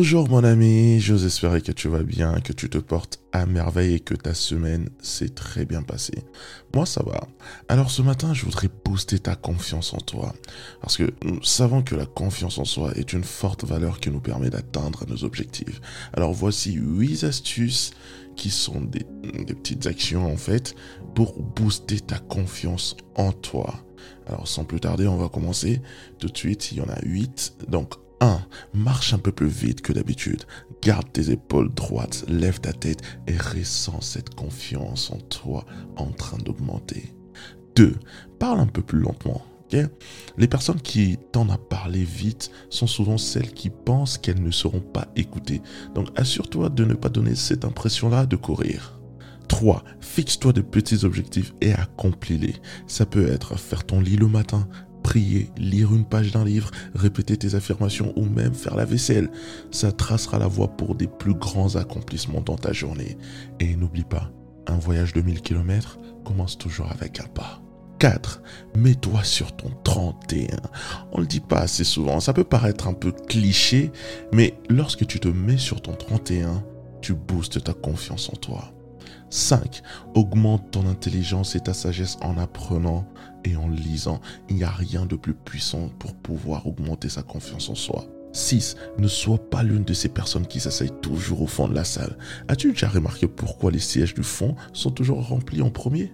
Bonjour mon ami, j'ose espérer que tu vas bien, que tu te portes à merveille et que ta semaine s'est très bien passée. Moi ça va. Alors ce matin je voudrais booster ta confiance en toi. Parce que nous savons que la confiance en soi est une forte valeur qui nous permet d'atteindre nos objectifs. Alors voici 8 astuces qui sont des, petites actions en fait pour booster ta confiance en toi. Alors sans plus tarder on va commencer tout de suite, il y en a 8. Donc 1. Marche un peu plus vite que d'habitude. Garde tes épaules droites, lève ta tête et ressens cette confiance en toi en train d'augmenter. 2. Parle un peu plus lentement. Les personnes qui tendent à parler vite sont souvent celles qui pensent qu'elles ne seront pas écoutées. Donc assure-toi de ne pas donner cette impression-là de courir. 3. Fixe-toi de petits objectifs et accomplis-les. Ça peut être faire ton lit le matin, prier, lire une page d'un livre, répéter tes affirmations ou même faire la vaisselle. Ça tracera la voie pour des plus grands accomplissements dans ta journée. Et n'oublie pas, un voyage de 1000 km commence toujours avec un pas. 4. Mets-toi sur ton 31. On le dit pas assez souvent, ça peut paraître un peu cliché, mais lorsque tu te mets sur ton 31, tu boostes ta confiance en toi. 5. Augmente ton intelligence et ta sagesse en apprenant et en lisant. Il n'y a rien de plus puissant pour pouvoir augmenter sa confiance en soi. 6. Ne sois pas l'une de ces personnes qui s'asseyent toujours au fond de la salle. As-tu déjà remarqué pourquoi les sièges du fond sont toujours remplis en premier?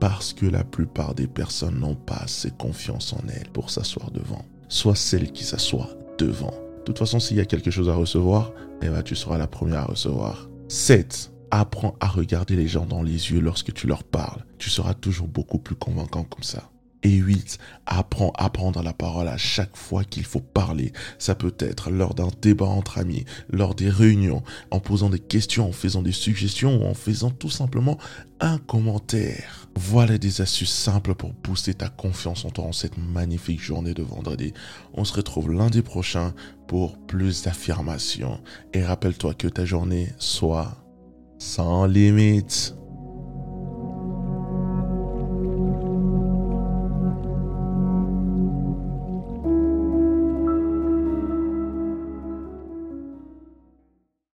Parce que la plupart des personnes n'ont pas assez confiance en elles pour s'asseoir devant. Sois celle qui s'assoit devant. De toute façon, s'il y a quelque chose à recevoir, eh ben, tu seras la première à recevoir. 7. Apprends à regarder les gens dans les yeux lorsque tu leur parles. Tu seras toujours beaucoup plus convaincant comme ça. Et 8. Apprends à prendre la parole à chaque fois qu'il faut parler. Ça peut être lors d'un débat entre amis, lors des réunions, en posant des questions, en faisant des suggestions ou en faisant tout simplement un commentaire. Voilà des astuces simples pour booster ta confiance en toi en cette magnifique journée de vendredi. On se retrouve lundi prochain pour plus d'affirmations. Et rappelle-toi que ta journée soit sans limite.